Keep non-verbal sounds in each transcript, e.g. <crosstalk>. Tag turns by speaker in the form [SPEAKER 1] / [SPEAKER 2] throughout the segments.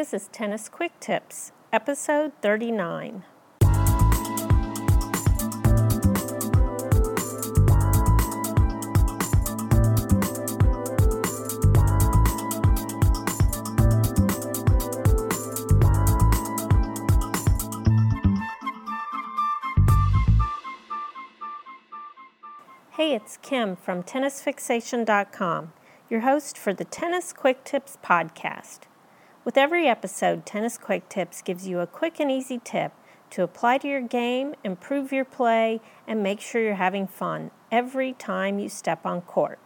[SPEAKER 1] This is Tennis Quick Tips, episode 39. Hey, it's Kim from TennisFixation.com, your host for the Tennis Quick Tips podcast. With every episode, Tennis Quick Tips gives you a quick and easy tip to apply to your game, improve your play, and make sure you're having fun every time you step on court.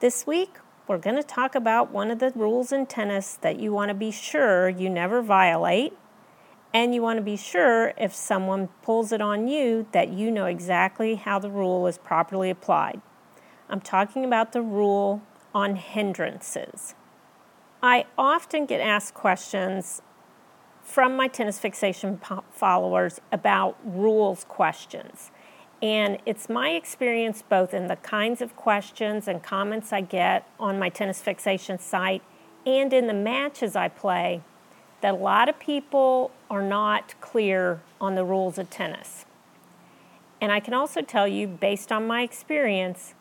[SPEAKER 1] This week, we're going to talk about one of the rules in tennis that you want to be sure you never violate and you want to be sure if someone pulls it on you that you know exactly how the rule is properly applied. I'm talking about the rule on hindrances. I often get asked questions from my tennis fixation followers about rules questions. And it's my experience both in the kinds of questions and comments I get on my tennis fixation site and in the matches I play that a lot of people are not clear on the rules of tennis. And I can also tell you, based on my experience,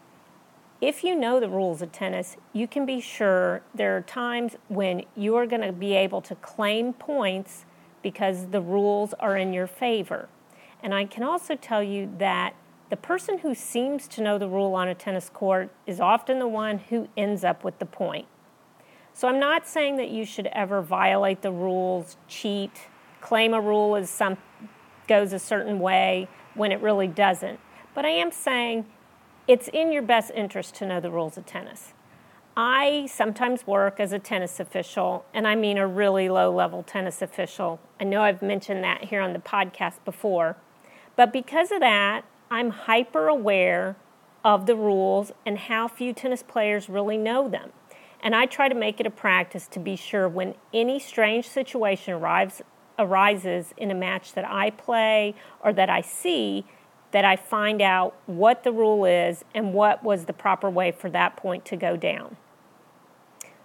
[SPEAKER 1] if you know the rules of tennis, you can be sure there are times when you are going to be able to claim points because the rules are in your favor. And I can also tell you that the person who seems to know the rule on a tennis court is often the one who ends up with the point. So I'm not saying that you should ever violate the rules, cheat, claim a rule as some goes a certain way when it really doesn't. But I am saying it's in your best interest to know the rules of tennis. I sometimes work as a tennis official, and I mean a really low level tennis official. I know I've mentioned that here on the podcast before, but because of that, I'm hyper aware of the rules and how few tennis players really know them. And I try to make it a practice to be sure when any strange situation arrives, arises in a match that I play or that I see, that I find out what the rule is and what was the proper way for that point to go down.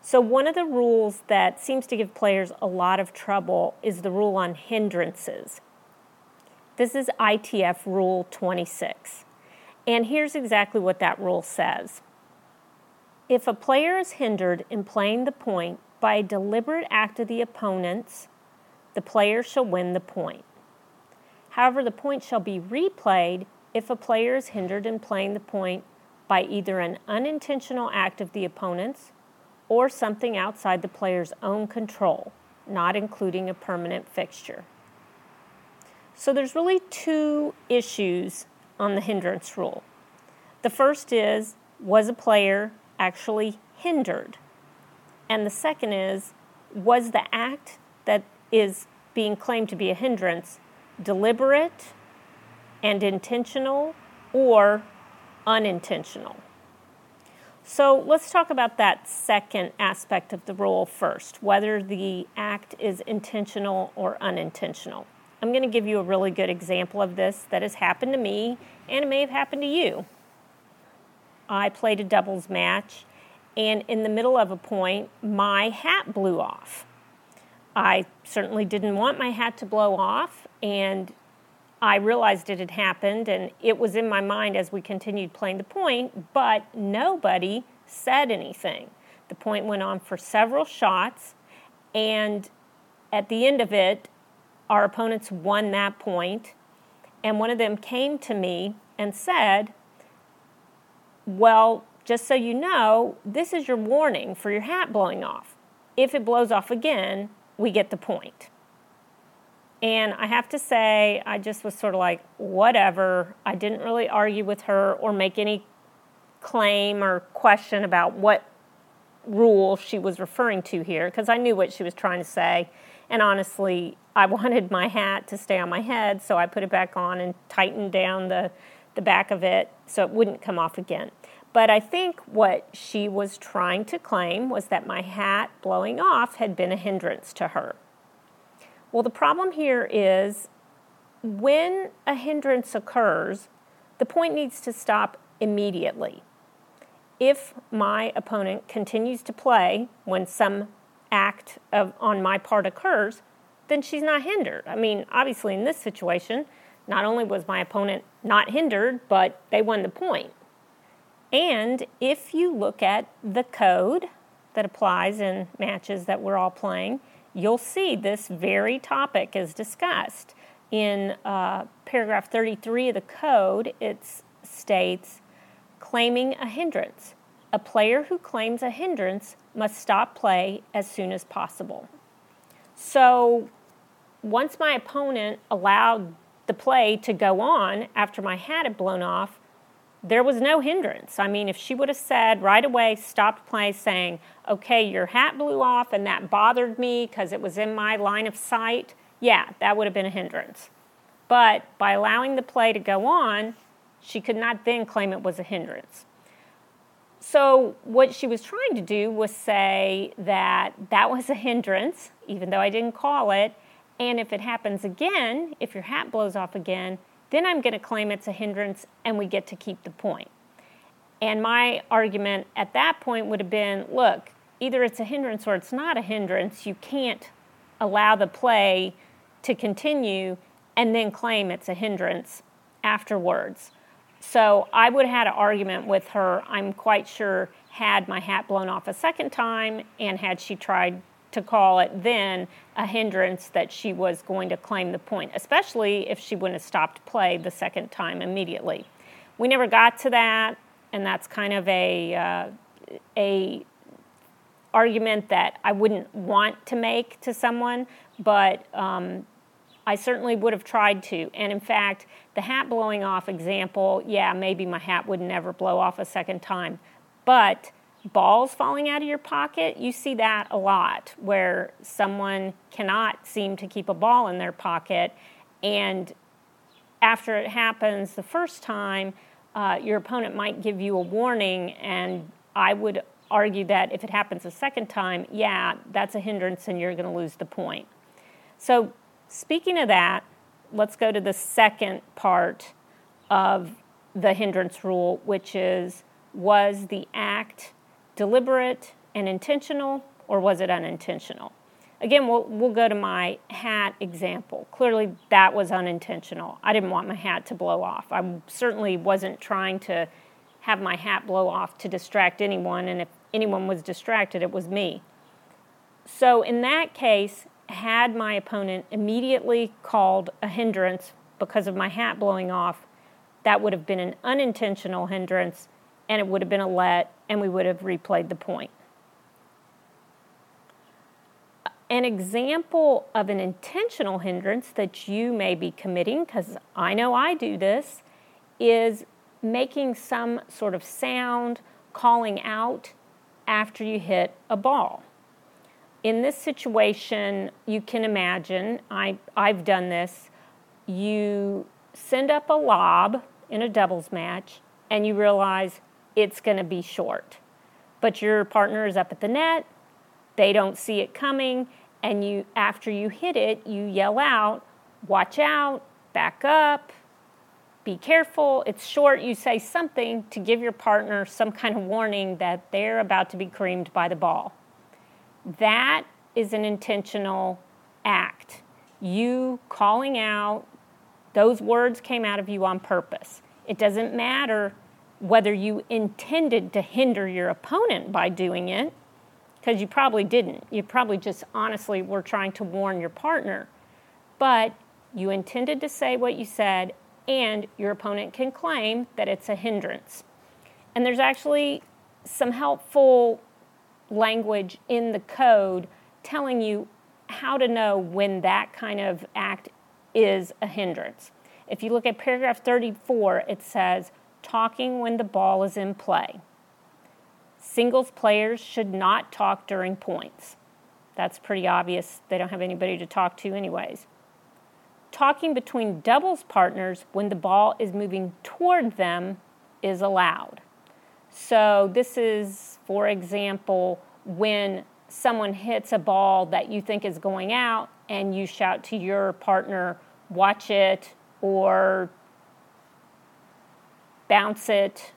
[SPEAKER 1] So, one of the rules that seems to give players a lot of trouble is the rule on hindrances. This is ITF Rule 26. And here's exactly what that rule says if a player is hindered in playing the point by a deliberate act of the opponents, the player shall win the point. However, the point shall be replayed if a player is hindered in playing the point by either an unintentional act of the opponents or something outside the player's own control, not including a permanent fixture. So there's really two issues on the hindrance rule. The first is was a player actually hindered? And the second is, was the act that is being claimed to be a hindrance deliberate and intentional or unintentional? So let's talk about that second aspect of the rule first whether the act is intentional or unintentional. I'm going to give you a really good example of this that has happened to me and it may have happened to you. I played a doubles match, and in the middle of a point, my hat blew off. I certainly didn't want my hat to blow off, and I realized it had happened, and it was in my mind as we continued playing the point, but nobody said anything. The point went on for several shots, and at the end of it, our opponents won that point, and one of them came to me and said, well, just so you know, this is your warning for your hat blowing off. If it blows off again, we get the point. And I have to say, I just was sort of like, whatever. I didn't really argue with her or make any claim or question about what rule she was referring to here because I knew what she was trying to say. And honestly, I <laughs> wanted my hat to stay on my head, so I put it back on and tightened down the the back of it so it wouldn't come off again. But I think what she was trying to claim was that my hat blowing off had been a hindrance to her. Well, the problem here is when a hindrance occurs, the point needs to stop immediately. If my opponent continues to play when some act of on my part occurs, then she's not hindered. I mean, obviously in this situation, not only was my opponent not hindered, but they won the point. And if you look at the code that applies in matches that we're all playing, you'll see this very topic is discussed. In uh, paragraph 33 of the code, it states claiming a hindrance. A player who claims a hindrance must stop play as soon as possible. So once my opponent allowed the play to go on after my hat had blown off, there was no hindrance. I mean, if she would have said right away, stopped play, saying, okay, your hat blew off and that bothered me because it was in my line of sight, yeah, that would have been a hindrance. But by allowing the play to go on, she could not then claim it was a hindrance. So, what she was trying to do was say that that was a hindrance, even though I didn't call it. And if it happens again, if your hat blows off again, then I'm going to claim it's a hindrance and we get to keep the point. And my argument at that point would have been look, either it's a hindrance or it's not a hindrance. You can't allow the play to continue and then claim it's a hindrance afterwards. So I would have had an argument with her, I'm quite sure, had my hat blown off a second time and had she tried to call it then a hindrance that she was going to claim the point, especially if she wouldn't have stopped play the second time immediately. We never got to that, and that's kind of a, uh, a argument that I wouldn't want to make to someone, but um, I certainly would have tried to. And in fact, the hat blowing off example, yeah, maybe my hat would never blow off a second time. But balls falling out of your pocket, you see that a lot where someone cannot seem to keep a ball in their pocket. And after it happens the first time, uh, your opponent might give you a warning. And I would argue that if it happens a second time, yeah, that's a hindrance and you're going to lose the point. So Speaking of that, let's go to the second part of the hindrance rule, which is was the act deliberate and intentional or was it unintentional? Again, we'll, we'll go to my hat example. Clearly, that was unintentional. I didn't want my hat to blow off. I certainly wasn't trying to have my hat blow off to distract anyone, and if anyone was distracted, it was me. So, in that case, had my opponent immediately called a hindrance because of my hat blowing off, that would have been an unintentional hindrance and it would have been a let, and we would have replayed the point. An example of an intentional hindrance that you may be committing, because I know I do this, is making some sort of sound, calling out after you hit a ball in this situation, you can imagine, I, I've done this, you send up a lob in a doubles match and you realize it's going to be short. But your partner is up at the net, they don't see it coming, and you after you hit it, you yell out, "Watch out, back up, be careful, it's short." You say something to give your partner some kind of warning that they're about to be creamed by the ball that is an intentional act. You calling out, those words came out of you on purpose. It doesn't matter whether you intended to hinder your opponent by doing it, because you probably didn't. You probably just honestly were trying to warn your partner. But you intended to say what you said, and your opponent can claim that it's a hindrance. And there's actually some helpful language in the code telling you how to know when that kind of act is a hindrance. If you look at paragraph 34, it says talking when the ball is in play. Singles players should not talk during points. That's pretty obvious. They don't have anybody to talk to, anyways. Talking between doubles partners when the ball is moving toward them is allowed. So, this is, for example, when someone hits a ball that you think is going out and you shout to your partner, watch it, or bounce it.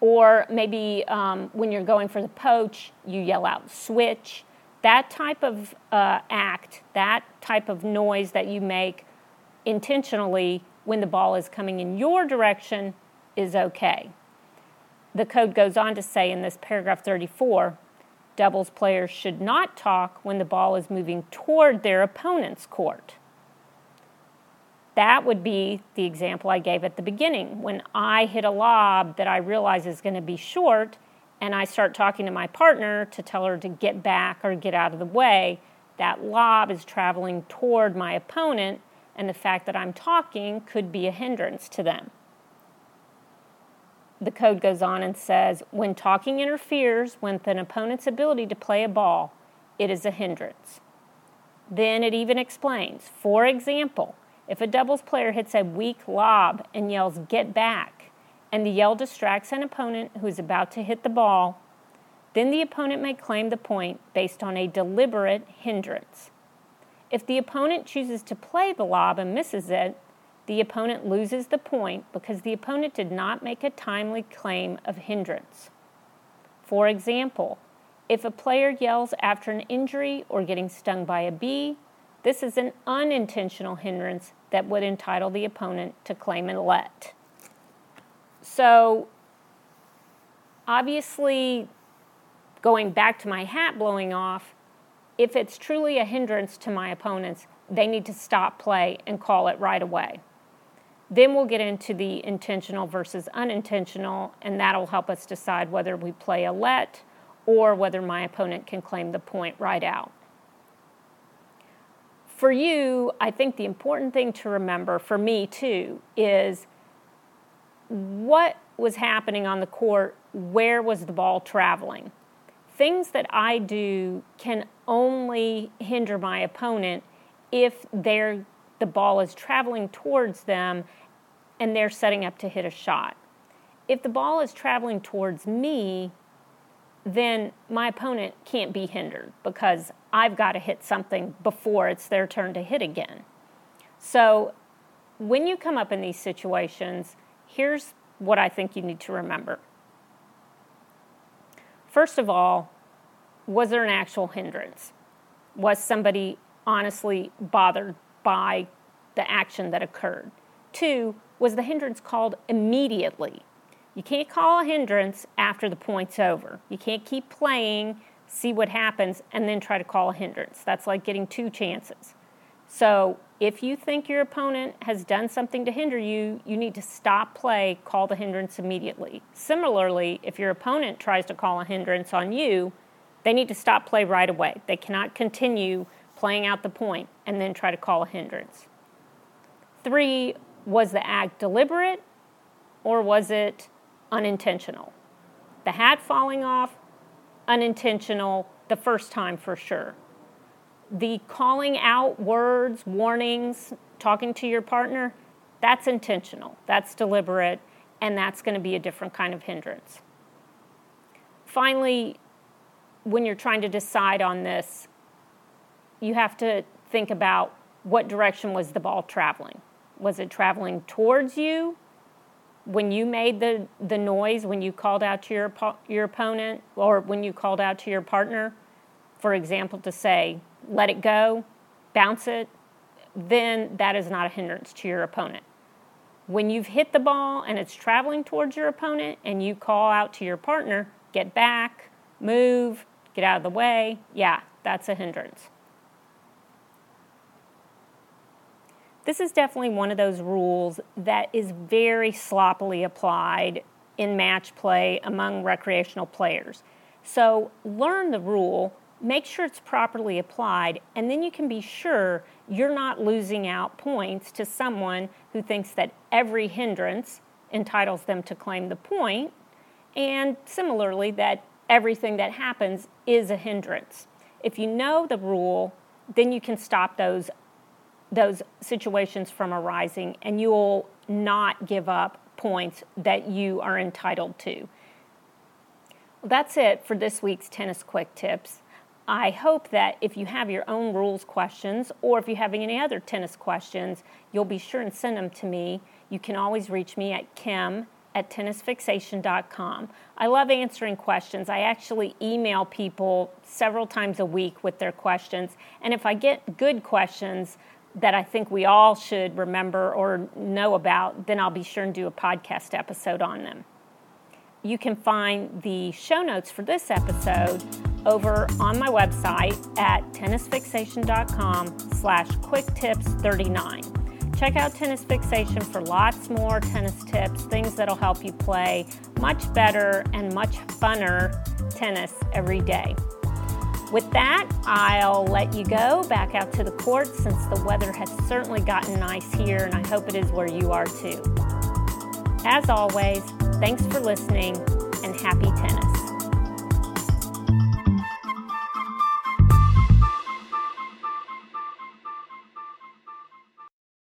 [SPEAKER 1] Or maybe um, when you're going for the poach, you yell out switch. That type of uh, act, that type of noise that you make intentionally when the ball is coming in your direction is okay. The code goes on to say in this paragraph 34 doubles players should not talk when the ball is moving toward their opponent's court. That would be the example I gave at the beginning. When I hit a lob that I realize is going to be short, and I start talking to my partner to tell her to get back or get out of the way, that lob is traveling toward my opponent, and the fact that I'm talking could be a hindrance to them. The code goes on and says when talking interferes with an opponent's ability to play a ball, it is a hindrance. Then it even explains, for example, if a doubles player hits a weak lob and yells, get back, and the yell distracts an opponent who is about to hit the ball, then the opponent may claim the point based on a deliberate hindrance. If the opponent chooses to play the lob and misses it, the opponent loses the point because the opponent did not make a timely claim of hindrance. For example, if a player yells after an injury or getting stung by a bee, this is an unintentional hindrance that would entitle the opponent to claim a let. So, obviously, going back to my hat blowing off, if it's truly a hindrance to my opponents, they need to stop play and call it right away. Then we'll get into the intentional versus unintentional, and that'll help us decide whether we play a let or whether my opponent can claim the point right out. For you, I think the important thing to remember, for me too, is what was happening on the court, where was the ball traveling? Things that I do can only hinder my opponent if they're the ball is traveling towards them and they're setting up to hit a shot. If the ball is traveling towards me, then my opponent can't be hindered because I've got to hit something before it's their turn to hit again. So, when you come up in these situations, here's what I think you need to remember. First of all, was there an actual hindrance? Was somebody honestly bothered by the action that occurred? Two, was the hindrance called immediately? You can't call a hindrance after the point's over. You can't keep playing, see what happens, and then try to call a hindrance. That's like getting two chances. So if you think your opponent has done something to hinder you, you need to stop play, call the hindrance immediately. Similarly, if your opponent tries to call a hindrance on you, they need to stop play right away. They cannot continue playing out the point and then try to call a hindrance. Three, was the act deliberate or was it unintentional? The hat falling off, unintentional the first time for sure. The calling out words, warnings, talking to your partner, that's intentional, that's deliberate, and that's going to be a different kind of hindrance. Finally, when you're trying to decide on this, you have to think about what direction was the ball traveling. Was it traveling towards you when you made the, the noise, when you called out to your, your opponent, or when you called out to your partner, for example, to say, let it go, bounce it, then that is not a hindrance to your opponent. When you've hit the ball and it's traveling towards your opponent and you call out to your partner, get back, move, get out of the way, yeah, that's a hindrance. This is definitely one of those rules that is very sloppily applied in match play among recreational players. So learn the rule, make sure it's properly applied, and then you can be sure you're not losing out points to someone who thinks that every hindrance entitles them to claim the point, and similarly, that everything that happens is a hindrance. If you know the rule, then you can stop those those situations from arising and you will not give up points that you are entitled to. Well, that's it for this week's Tennis Quick Tips. I hope that if you have your own rules questions or if you have any other tennis questions, you'll be sure and send them to me. You can always reach me at kim at tennisfixation.com. I love answering questions. I actually email people several times a week with their questions. And if I get good questions that I think we all should remember or know about, then I'll be sure and do a podcast episode on them. You can find the show notes for this episode over on my website at tennisfixation.com slash quick tips 39 check out tennis fixation for lots more tennis tips things that'll help you play much better and much funner tennis every day with that i'll let you go back out to the court since the weather has certainly gotten nice here and i hope it is where you are too. As always thanks for listening and happy tennis